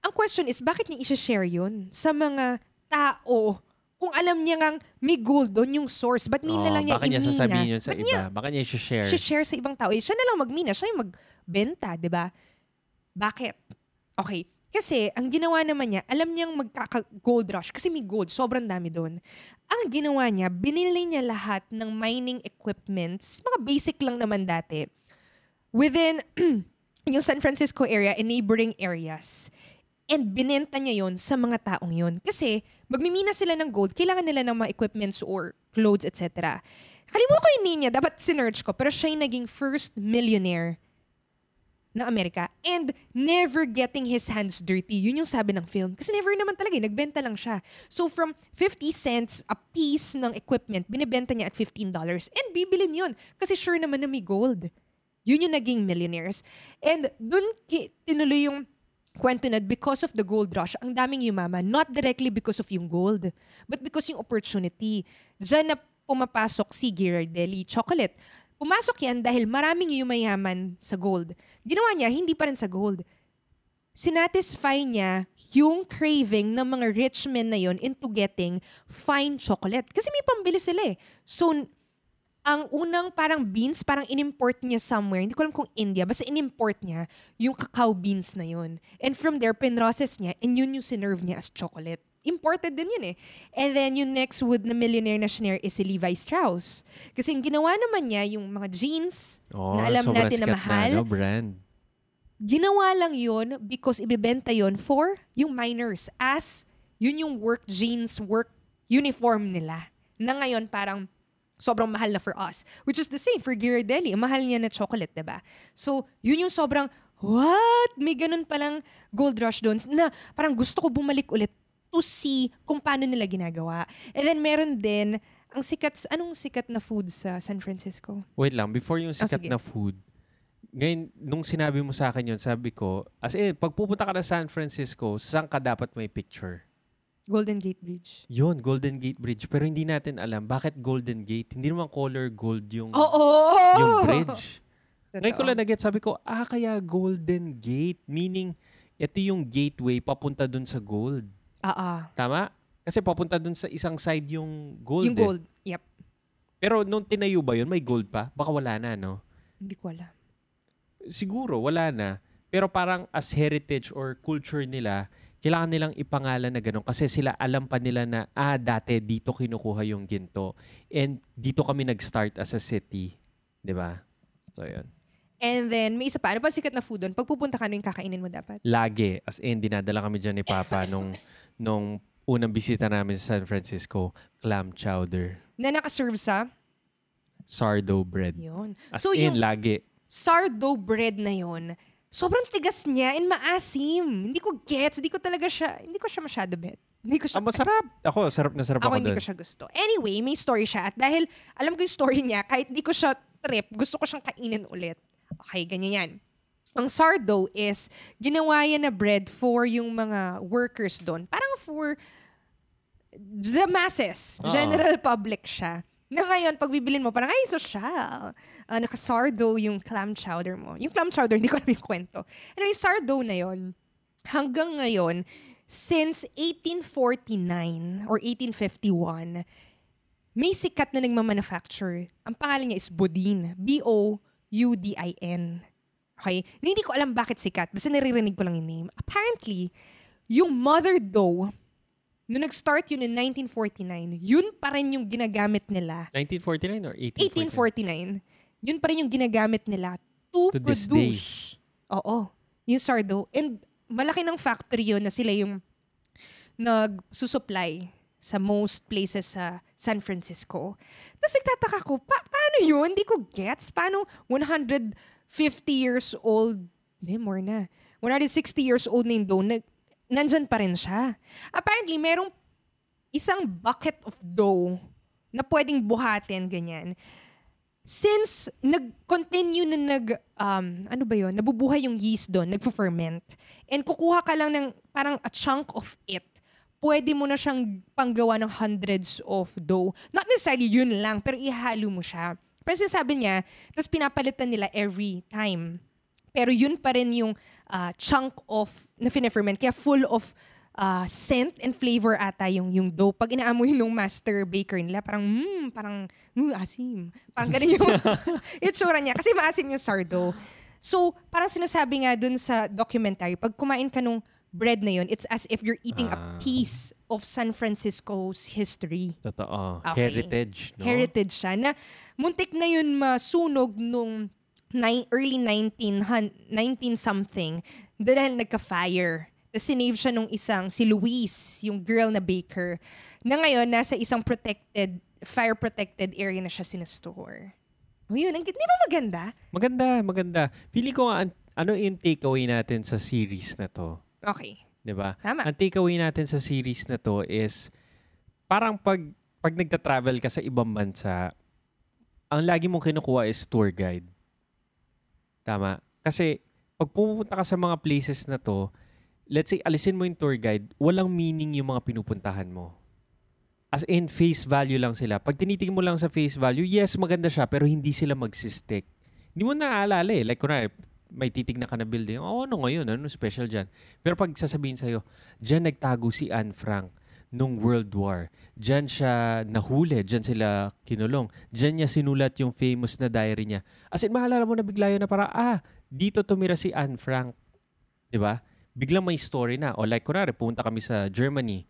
[SPEAKER 1] Ang question is, bakit niya i-share yun sa mga tao kung alam niya ngang may gold doon yung source? Ba't hindi na
[SPEAKER 2] Oh,
[SPEAKER 1] lang niya
[SPEAKER 2] baka niya
[SPEAKER 1] imina?
[SPEAKER 2] sasabihin yun sa
[SPEAKER 1] Ba't
[SPEAKER 2] iba.
[SPEAKER 1] niya
[SPEAKER 2] Baka niya i-share.
[SPEAKER 1] share sa ibang tao? Eh, siya na lang magmina, siya yung magbenta, di ba? Bakit? Okay. Kasi, ang ginawa naman niya, alam niyang magkaka-gold rush kasi may gold, sobrang dami doon. Ang ginawa niya, binili niya lahat ng mining equipments, mga basic lang naman dati, within yung San Francisco area and neighboring areas. And binenta niya yon sa mga taong yon. Kasi, magmimina sila ng gold, kailangan nila ng mga equipments or clothes, etc. Kalimutan ko yung name niya, dapat sinerch ko, pero siya yung naging first millionaire ng Amerika and never getting his hands dirty. Yun yung sabi ng film. Kasi never naman talaga, eh, nagbenta lang siya. So from 50 cents a piece ng equipment, binibenta niya at $15. And bibilin yun. Kasi sure naman na may gold. Yun yung naging millionaires. And dun ki- tinuloy yung kwento na because of the gold rush, ang daming yumaman. Not directly because of yung gold, but because yung opportunity. Diyan na pumapasok si Ghirardelli Chocolate. Pumasok yan dahil maraming yumayaman sa gold. Ginawa niya, hindi pa rin sa gold. Sinatisfy niya yung craving ng mga rich men na yon into getting fine chocolate. Kasi may pambili sila eh. So, ang unang parang beans, parang inimport niya somewhere. Hindi ko alam kung India. Basta inimport niya yung cacao beans na yun. And from there, pinrocess niya and yun yung sinerve niya as chocolate. Imported din yun eh. And then yung next wood na millionaire na shinare is si Levi Strauss. Kasi yung ginawa naman niya, yung mga jeans
[SPEAKER 2] Oh,
[SPEAKER 1] na alam natin na mahal,
[SPEAKER 2] no, brand.
[SPEAKER 1] ginawa lang yun because ibebenta yun for yung miners as yun yung work jeans, work uniform nila. Na ngayon parang sobrang mahal na for us. Which is the same for Ghirardelli. Mahal niya na chocolate, ba? So, yun yung sobrang, what? May ganun palang gold rush doon na parang gusto ko bumalik ulit to see kung paano nila ginagawa. And then meron din, ang sikat, anong sikat na food sa San Francisco?
[SPEAKER 2] Wait lang, before yung sikat
[SPEAKER 1] sige.
[SPEAKER 2] na food, ngayon, nung sinabi mo sa akin yun, sabi ko, as in, pag pupunta ka na San Francisco, saan ka dapat may picture?
[SPEAKER 1] Golden Gate Bridge.
[SPEAKER 2] Yun, Golden Gate Bridge. Pero hindi natin alam, bakit Golden Gate? Hindi naman color gold yung,
[SPEAKER 1] Oo!
[SPEAKER 2] yung bridge.
[SPEAKER 1] Totoo.
[SPEAKER 2] Ngayon ko lang nag sabi ko, ah, kaya Golden Gate. Meaning, ito yung gateway papunta dun sa gold.
[SPEAKER 1] Ah, ah.
[SPEAKER 2] Tama? Kasi papunta dun sa isang side yung gold.
[SPEAKER 1] Yung
[SPEAKER 2] eh.
[SPEAKER 1] gold. Yep.
[SPEAKER 2] Pero nung tinayo ba yun, may gold pa? Baka wala na, no?
[SPEAKER 1] Hindi ko alam.
[SPEAKER 2] Siguro, wala na. Pero parang as heritage or culture nila, kailangan nilang ipangalan na gano'n kasi sila alam pa nila na, ah, dati dito kinukuha yung ginto. And dito kami nag-start as a city. 'Di ba? So, yun.
[SPEAKER 1] And then, may isa pa. Ano pa sikat na food doon? Pag pupunta ka, ano yung kakainin mo dapat?
[SPEAKER 2] Lagi. As in, dinadala kami dyan ni Papa nung, nung unang bisita namin sa San Francisco, clam chowder.
[SPEAKER 1] Na nakaserve sa?
[SPEAKER 2] Sardo bread.
[SPEAKER 1] Yun.
[SPEAKER 2] As
[SPEAKER 1] so,
[SPEAKER 2] in,
[SPEAKER 1] yung
[SPEAKER 2] lagi.
[SPEAKER 1] sardo bread na yon sobrang tigas niya and maasim. Hindi ko gets. Hindi ko talaga siya, hindi ko siya masyado bet. Hindi ko siya,
[SPEAKER 2] Ah, masarap. Ako, sarap na sarap
[SPEAKER 1] ako
[SPEAKER 2] ako,
[SPEAKER 1] hindi
[SPEAKER 2] doon.
[SPEAKER 1] ko siya gusto. Anyway, may story siya. At dahil alam ko yung story niya, kahit hindi ko siya trip, gusto ko siyang kainin ulit. Okay, ganyan yan. Ang sardo is, ginawa yan na bread for yung mga workers doon. Parang for the masses.
[SPEAKER 2] Oo.
[SPEAKER 1] General public siya. Na ngayon, pag bibilin mo, parang, ay, social. Uh, naka-sardo yung clam chowder mo. Yung clam chowder, hindi ko alam yung kwento. Anyway, sardo na yon hanggang ngayon, since 1849 or 1851, may sikat na nagmamanufacture. Ang pangalan niya is Bodin. B-O-U-D-I-N. Okay? Hindi ko alam bakit sikat. Basta naririnig ko lang yung name. Apparently, yung mother dough, nung nag-start yun in 1949, yun pa rin yung ginagamit nila
[SPEAKER 2] 1949 or 1849?
[SPEAKER 1] 1849, yun pa rin yung ginagamit nila to,
[SPEAKER 2] To this day.
[SPEAKER 1] produce. Oo. Yung sardo. And malaki ng factory yun na sila yung nagsusupply sa most places sa San Francisco. Tapos nagtataka ko, pa- paano yun? Hindi ko gets. Paano 150 years old, hindi, more na. 160 years old na yung dough, nag, nandyan pa rin siya. Apparently, merong isang bucket of dough na pwedeng buhatin, ganyan. Since nag-continue na nag, um, ano ba yon nabubuhay yung yeast doon, nagpo-ferment, and kukuha ka lang ng parang a chunk of it, pwede mo na siyang panggawa ng hundreds of dough. Not necessarily yun lang, pero ihalo mo siya. Pero sinasabi niya, tapos pinapalitan nila every time. Pero yun pa rin yung ah, chunk of na fina-ferment. Kaya full of ah, scent and flavor ata yung, yung dough. Pag inaamoy nung master baker nila, parang, mm, parang, mm, asim. Parang ganun yung itsura niya. Kasi maasim yung sardo. So, parang sinasabi nga dun sa documentary, pag kumain ka nung bread na yun, it's as if you're eating a
[SPEAKER 2] Ah.
[SPEAKER 1] piece of San Francisco's history.
[SPEAKER 2] Totoo.
[SPEAKER 1] Okay.
[SPEAKER 2] Heritage, no?
[SPEAKER 1] Heritage siya na muntik na yun masunog nung ni- early 19, hun- 19 something dahil nagka-fire. Tapos sinave siya nung isang, si Luis, yung girl na baker, na ngayon nasa isang protected, fire-protected area na siya sinastore. O yun, ang, di ba maganda?
[SPEAKER 2] Maganda, maganda. Pili ko nga, an- ano yung takeaway natin sa series na to?
[SPEAKER 1] Okay.
[SPEAKER 2] 'Di ba? Ang takeaway natin sa series na to is parang pag pag nagta-travel ka sa ibang bansa, ang lagi mong kinukuha is tour guide. Tama. Kasi pag pupunta ka sa mga places na to, let's say alisin mo yung tour guide, walang meaning yung mga pinupuntahan mo. As in, face value lang sila. Pag tinitingin mo lang sa face value, yes, maganda siya, pero hindi sila magsistick. Hindi mo naaalala eh. Like, kunwari, may titignan ka na building. Oh, ano ngayon? Ano special dyan? Pero pag sasabihin sa'yo, dyan nagtago si Anne Frank nung World War. Dyan siya nahuli. Dyan sila kinulong. Dyan niya sinulat yung famous na diary niya. As in, maalala mo na bigla yun na para, ah, dito tumira si Anne Frank. ba? Biglang may story na. O like, kunwari, pumunta kami sa Germany.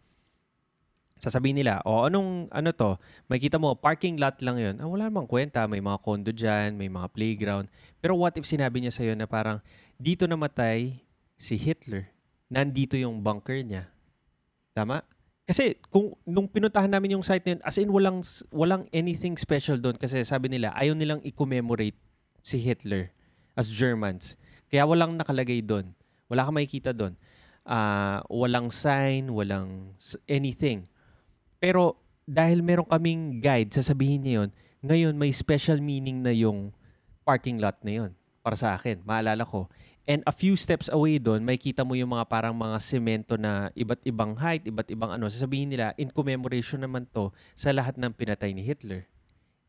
[SPEAKER 2] Sasabihin nila, o anong, ano to, may kita mo, parking lot lang yun. Ah, wala namang kwenta, may mga condo dyan, may mga playground. Pero what if sinabi niya sa'yo na parang, dito namatay si Hitler. Nandito yung bunker niya. Tama? Kasi kung nung pinuntahan namin yung site na yun, as in walang, walang anything special doon kasi sabi nila ayaw nilang i-commemorate si Hitler as Germans. Kaya walang nakalagay doon. Wala kang makikita doon. Ah, walang sign, walang anything. Pero dahil meron kaming guide, sasabihin niya yun, ngayon may special meaning na yung parking lot na yun para sa akin. Maalala ko. And a few steps away doon, may kita mo yung mga parang mga semento na iba't ibang height, iba't ibang ano. Sasabihin nila, in commemoration naman to sa lahat ng pinatay ni Hitler.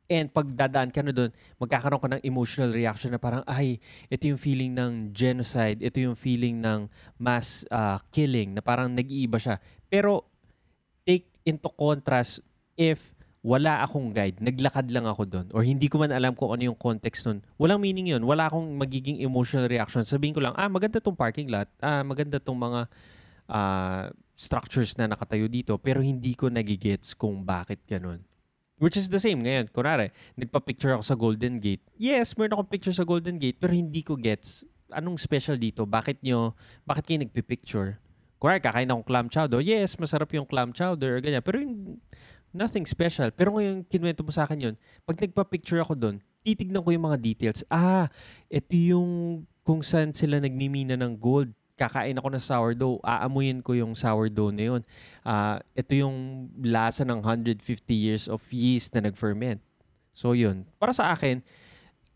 [SPEAKER 2] And pag dadaan ka na doon, magkakaroon ka ng emotional reaction na parang, ay, ito yung feeling ng genocide, ito yung feeling ng mass uh, killing, na parang nag-iiba siya. Pero into contrast if wala akong guide, naglakad lang ako doon, or hindi ko man alam kung ano yung context nun, walang meaning yun. Wala akong magiging emotional reaction. Sabihin ko lang, ah, maganda tong parking lot, ah, maganda tong mga ah, structures na nakatayo dito, pero hindi ko nagigets kung bakit ganun. Which is the same ngayon. Kunwari, nagpa-picture ako sa Golden Gate. Yes, meron akong picture sa Golden Gate, pero hindi ko gets anong special dito. Bakit nyo, bakit kayo nagpipicture? Kunwari, kakain akong clam chowder. Yes, masarap yung clam chowder, ganyan. Pero yung, nothing special. Pero ngayon, kinuwento mo sa akin yun, pag nagpa-picture ako doon, titignan ko yung mga details. Ah, ito yung kung saan sila nagmimina ng gold. Kakain ako ng sourdough, aamuyin ko yung sourdough na yun. Ah, ito yung lasa ng 150 years of yeast na nag-ferment. So yun. Para sa akin,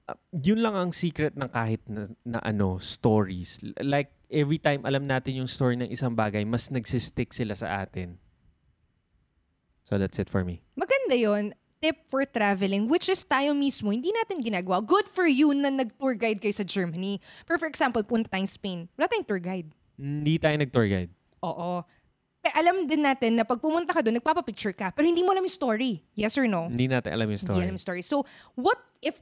[SPEAKER 2] uh, yun lang ang secret ng kahit na, na ano, stories. Like, every time alam natin yung story ng isang bagay, mas nagsistick sila sa atin. So that's it for me.
[SPEAKER 1] Maganda yon tip for traveling, which is tayo mismo, hindi natin ginagawa. Good for you na nag-tour guide kayo sa Germany. Pero for example, punta tayong Spain. Wala tayong tour guide.
[SPEAKER 2] Hindi tayo nag-tour guide.
[SPEAKER 1] Oo. Pero alam din natin na pag pumunta ka doon, nagpapapicture ka, pero hindi mo alam yung story. Yes or no?
[SPEAKER 2] Hindi natin alam yung
[SPEAKER 1] Hindi
[SPEAKER 2] story.
[SPEAKER 1] alam yung story. So, what if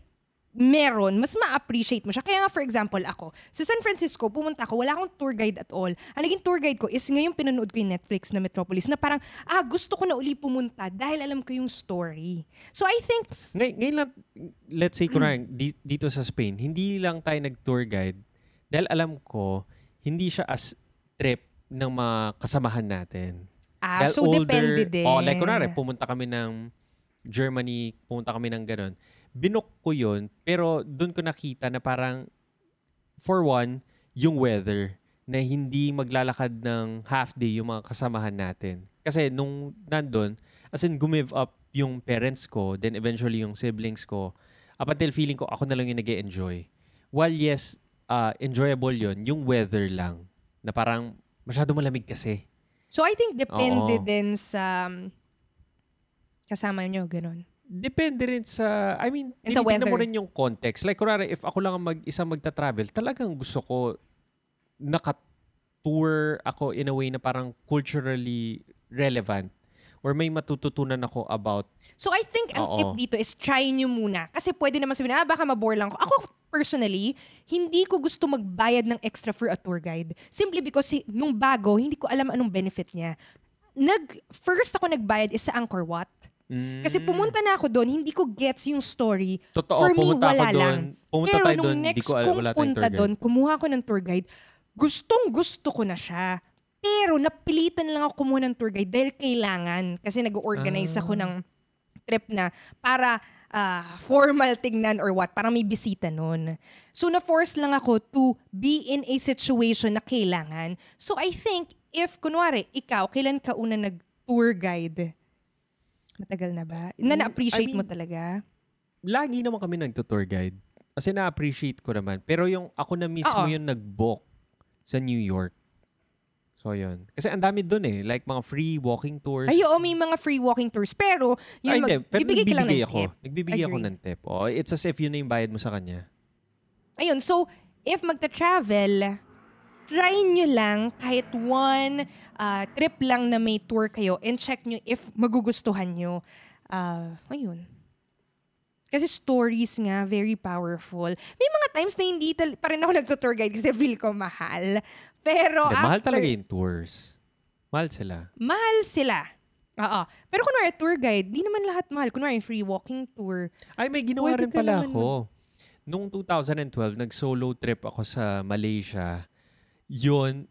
[SPEAKER 1] meron, mas ma-appreciate mo siya. Kaya nga, for example, ako, sa San Francisco, pumunta ako, wala akong tour guide at all. Ang naging tour guide ko is ngayong pinanood ko yung Netflix na Metropolis na parang, ah, gusto ko na uli pumunta dahil alam ko yung story. So, I think,
[SPEAKER 2] Ngay- ngayon lang, let's say, kunwari, di- dito sa Spain, hindi lang tayo nag-tour guide dahil alam ko, hindi siya as trip ng mga kasamahan natin.
[SPEAKER 1] ah,
[SPEAKER 2] Dahil
[SPEAKER 1] so depende din.
[SPEAKER 2] Oh, like kunwari, pumunta kami ng Germany, pumunta kami ng ganun. Binook ko yun, pero doon ko nakita na parang, for one, yung weather, na hindi maglalakad ng half day yung mga kasamahan natin. Kasi nung nandun, as in gumive up yung parents ko, then eventually yung siblings ko, up until feeling ko ako na lang yung nag enjoy While yes, uh, enjoyable yun, yung weather lang. Na parang masyado malamig kasi.
[SPEAKER 1] So, I think depende
[SPEAKER 2] Oo.
[SPEAKER 1] din sa um, kasama nyo, ganun.
[SPEAKER 2] Depende rin sa, I mean, tinitignan mo rin yung context. Like, kunwari, if ako lang ang mag-isa magta-travel, talagang gusto ko naka-tour ako in a way na parang culturally relevant or may matututunan ako about
[SPEAKER 1] So I think ang
[SPEAKER 2] Oo.
[SPEAKER 1] tip dito is try nyo muna. Kasi pwede naman sabihin, ah, baka mabore lang ako. Ako personally, hindi ko gusto magbayad ng extra for a tour guide. Simply because nung bago, hindi ko alam anong benefit niya. Nag, first ako nagbayad is sa Angkor Wat.
[SPEAKER 2] Mm,
[SPEAKER 1] Kasi pumunta na ako doon, hindi ko gets yung story.
[SPEAKER 2] Totoo,
[SPEAKER 1] For me,
[SPEAKER 2] pumunta ako
[SPEAKER 1] wala
[SPEAKER 2] doon.
[SPEAKER 1] lang.
[SPEAKER 2] Pumunta
[SPEAKER 1] Pero
[SPEAKER 2] tayo
[SPEAKER 1] nung
[SPEAKER 2] doon, hindi
[SPEAKER 1] next
[SPEAKER 2] ko al- tayong
[SPEAKER 1] punta doon, kumuha ko ng tour guide, gustong gusto ko na siya. Pero napilitan lang ako kumuha ng tour guide dahil kailangan. Kasi nag-organize ako
[SPEAKER 2] Ah.
[SPEAKER 1] ng trip na para ah, formal tignan or what. Parang may bisita nun. So na-force lang ako to be in a situation na kailangan. So I think if, kunwari, ikaw, kailan ka una nag-tour guide? Matagal na ba? Na na-appreciate
[SPEAKER 2] I
[SPEAKER 1] mo
[SPEAKER 2] mean,
[SPEAKER 1] talaga?
[SPEAKER 2] lagi naman kami nag-tour guide. Kasi na-appreciate ko naman. Pero yung ako na mismo
[SPEAKER 1] Oo.
[SPEAKER 2] yung nag-book sa New York. So, yun. Kasi ang dami doon eh. Like mga free walking tours.
[SPEAKER 1] Ay, oo, may mga free walking tours. Pero,
[SPEAKER 2] Ay,
[SPEAKER 1] yun,
[SPEAKER 2] hindi.
[SPEAKER 1] mag,
[SPEAKER 2] Pero
[SPEAKER 1] bibigay ka lang ng
[SPEAKER 2] nagbibigay ako.
[SPEAKER 1] tip.
[SPEAKER 2] Nagbibigay ako
[SPEAKER 1] Agree.
[SPEAKER 2] ng tip. Oh, it's as if yun na yung bayad mo sa kanya.
[SPEAKER 1] Ayun, so, if magta-travel, try nyo lang kahit one ah, trip lang na may tour kayo and check nyo if magugustuhan nyo. Ah, ayun. Kasi stories nga, very powerful. May mga times na hindi tal- pa rin ako nagtutour guide kasi feel ko mahal. Pero
[SPEAKER 2] Hindi,
[SPEAKER 1] after,
[SPEAKER 2] mahal talaga yung tours. Mahal sila.
[SPEAKER 1] mahal sila. Oo. Pero kunwari tour guide, di naman lahat mahal. Kunwari free walking tour.
[SPEAKER 2] Ay, may ginawa
[SPEAKER 1] Pwede
[SPEAKER 2] rin pala ako. Nung 2012, nag-solo trip ako sa Malaysia. Yun,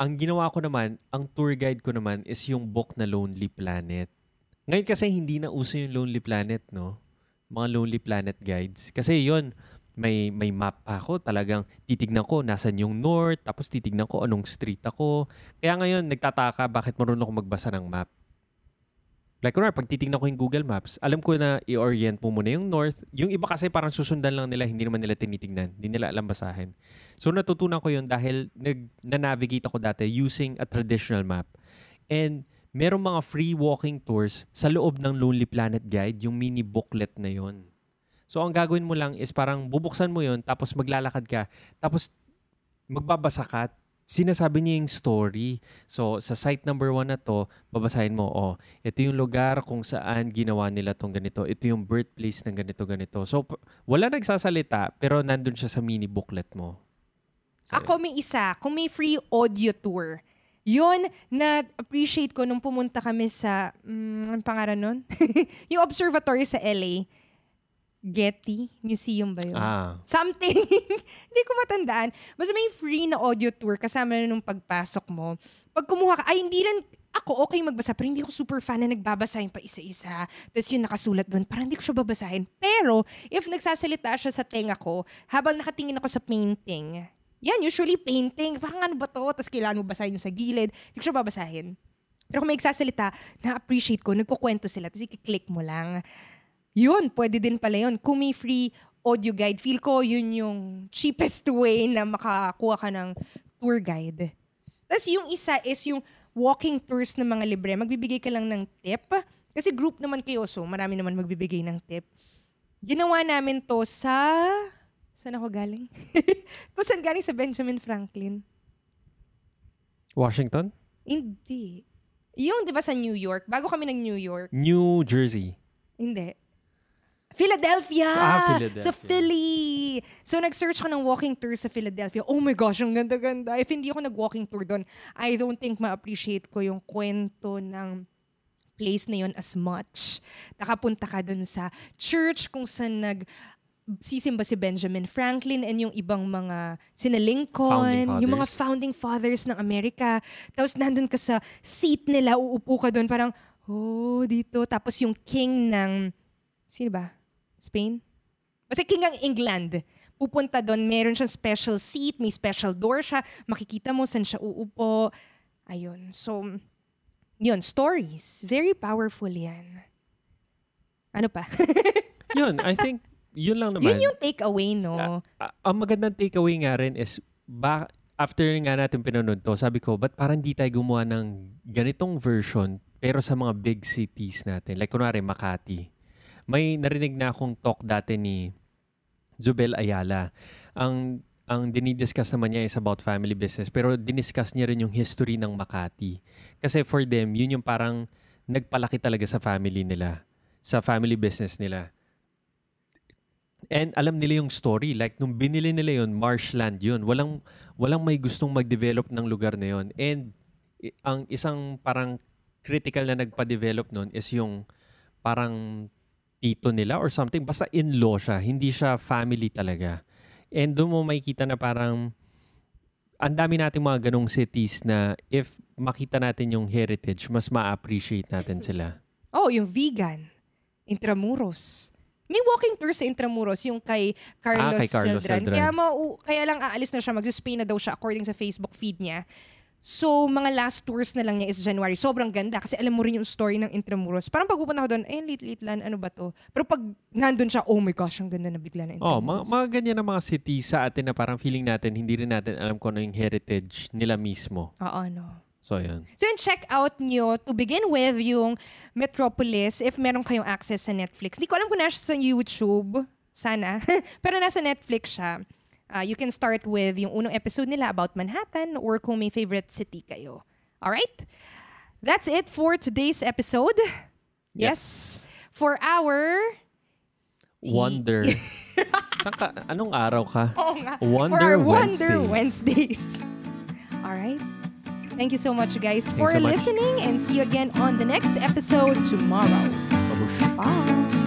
[SPEAKER 2] ang ginawa ko naman, ang tour guide ko naman is yung book na Lonely Planet. Ngayon kasi hindi na uso yung Lonely Planet, no? Mga Lonely Planet guides. Kasi yon may may map ako. Talagang titignan ko nasan yung north, tapos titignan ko anong street ako. Kaya ngayon, nagtataka bakit marunong ako magbasa ng map. Like, kunwari, pag titignan ko yung Google Maps, alam ko na i-orient mo muna yung north. Yung iba kasi parang susundan lang nila, hindi naman nila tinitignan. Hindi nila alam basahin. So, natutunan ko yun dahil nag, na-navigate ako dati using a traditional map. And merong mga free walking tours sa loob ng Lonely Planet Guide, yung mini booklet na yon. So, ang gagawin mo lang is parang bubuksan mo yon tapos maglalakad ka, tapos magbabasa ka sinasabi niya yung story. So, sa site number one na to, babasahin mo, oh, ito yung lugar kung saan ginawa nila tong ganito. Ito yung birthplace ng ganito, ganito. So, wala nagsasalita, pero nandun siya sa mini booklet mo. So,
[SPEAKER 1] Ako may isa, kung may free audio tour, yun na appreciate ko nung pumunta kami sa, mm, ang pangalan nun? yung observatory sa LA. Getty Museum ba yun?
[SPEAKER 2] Ah,
[SPEAKER 1] Something. Hindi ko matandaan. Basta may free na audio tour kasama na nung pagpasok mo. Pag kumuha ka, ay hindi rin ako okay magbasa, pero hindi ko super fan na nagbabasahin pa isa-isa. Tapos yung nakasulat doon, parang hindi ko siya babasahin. Pero, if nagsasalita siya sa tenga ko, habang nakatingin ako sa painting, yan, usually painting, parang ano ba to? Tapos kailangan mo basahin yung sa gilid. Hindi ko siya babasahin. Pero kung may nagsasalita, na-appreciate ko, nagkukwento sila, tapos i-click mo lang. Yun, pwede din pala yun. May free audio guide, feel ko yun yung cheapest way na makakuha ka ng tour guide. Tapos yung isa is yung walking tours ng mga libre. Magbibigay ka lang ng tip. Kasi group naman kayo, so marami naman magbibigay ng tip. Ginawa namin to sa... Saan ako galing? Kung saan galing sa Benjamin Franklin.
[SPEAKER 2] Washington?
[SPEAKER 1] Hindi. Yung, di ba, sa New York. Bago kami ng New York.
[SPEAKER 2] New Jersey.
[SPEAKER 1] Hindi. Philadelphia!
[SPEAKER 2] Ah, Philadelphia.
[SPEAKER 1] Sa Philly! So, nag-search ako ng walking tour sa Philadelphia. Oh my gosh, ang ganda-ganda. If hindi ako nag-walking tour doon, I don't think ma-appreciate ko yung kwento ng place na yun as much. Nakapunta ka doon sa church kung saan nag sisimba si Benjamin Franklin and yung ibang mga sina Lincoln, yung mga founding fathers ng Amerika. Tapos nandun ka sa seat nila, uupo ka doon parang, oh, dito. Tapos yung king ng, sino ba? Spain? Basta king ng England. Pupunta doon, meron siyang special seat, may special door siya, makikita mo saan siya uupo. Ayun. So, yun, stories. Very powerful yan. Ano pa?
[SPEAKER 2] Yun, I think, yun lang naman.
[SPEAKER 1] yun yung takeaway, no?
[SPEAKER 2] Ah, ang magandang takeaway nga rin is, ba, after nga natin pinanood to, sabi ko, ba't parang di tayo gumawa ng ganitong version pero sa mga big cities natin? Like, kunwari, Makati. May narinig na akong talk dati ni Zubel Ayala. Ang ang dinidiscuss naman niya is about family business pero diniscuss niya rin yung history ng Makati. Kasi for them, yun yung parang nagpalaki talaga sa family nila, sa family business nila. And alam nila yung story. Like, nung binili nila yun, marshland yun. Walang, walang may gustong mag-develop ng lugar na yun. And ang isang parang critical na nagpa-develop nun is yung parang tito nila or something. Basta in-law siya. Hindi siya family talaga. And doon mo makikita na parang ang dami nating mga ganong cities na if makita natin yung heritage, mas ma-appreciate natin sila.
[SPEAKER 1] Oh, yung vegan. Intramuros. May walking tour sa Intramuros, yung kay Carlos,
[SPEAKER 2] Ah, kay Carlos
[SPEAKER 1] Celdran.
[SPEAKER 2] Celdran.
[SPEAKER 1] Kaya, mau, kaya lang aalis na siya, mag-Spain na daw siya according sa Facebook feed niya. So, mga last tours na lang niya is January. Sobrang ganda kasi alam mo rin yung story ng Intramuros. Parang pag pupunta ako doon, eh, lit-lit lang, ano ba to? Pero pag nandun siya, oh my gosh, ang ganda na bigla na
[SPEAKER 2] Oh,
[SPEAKER 1] Intramuros.
[SPEAKER 2] mga, mga ganyan na mga cities sa atin na parang feeling natin, hindi rin natin alam kung ano yung heritage nila mismo.
[SPEAKER 1] Oo, no.
[SPEAKER 2] So, yun.
[SPEAKER 1] So yun, check out nyo to begin with yung Metropolis if meron kayong access sa Netflix. Hindi ko alam kung nasa sa YouTube. Sana. Pero nasa Netflix siya. Uh, you can start with yung unang episode nila about Manhattan or kung may favorite city kayo. Alright? That's it for today's episode. Yes. For our...
[SPEAKER 2] Wonder. Saan ka? Anong araw ka?
[SPEAKER 1] Oo nga.
[SPEAKER 2] Wonder
[SPEAKER 1] for our Wonder
[SPEAKER 2] Wednesdays.
[SPEAKER 1] Wednesdays. Alright? Thank you so much, guys,
[SPEAKER 2] Thanks
[SPEAKER 1] for
[SPEAKER 2] so much.
[SPEAKER 1] listening and see you again on the next episode tomorrow.
[SPEAKER 2] Babush.
[SPEAKER 1] Bye.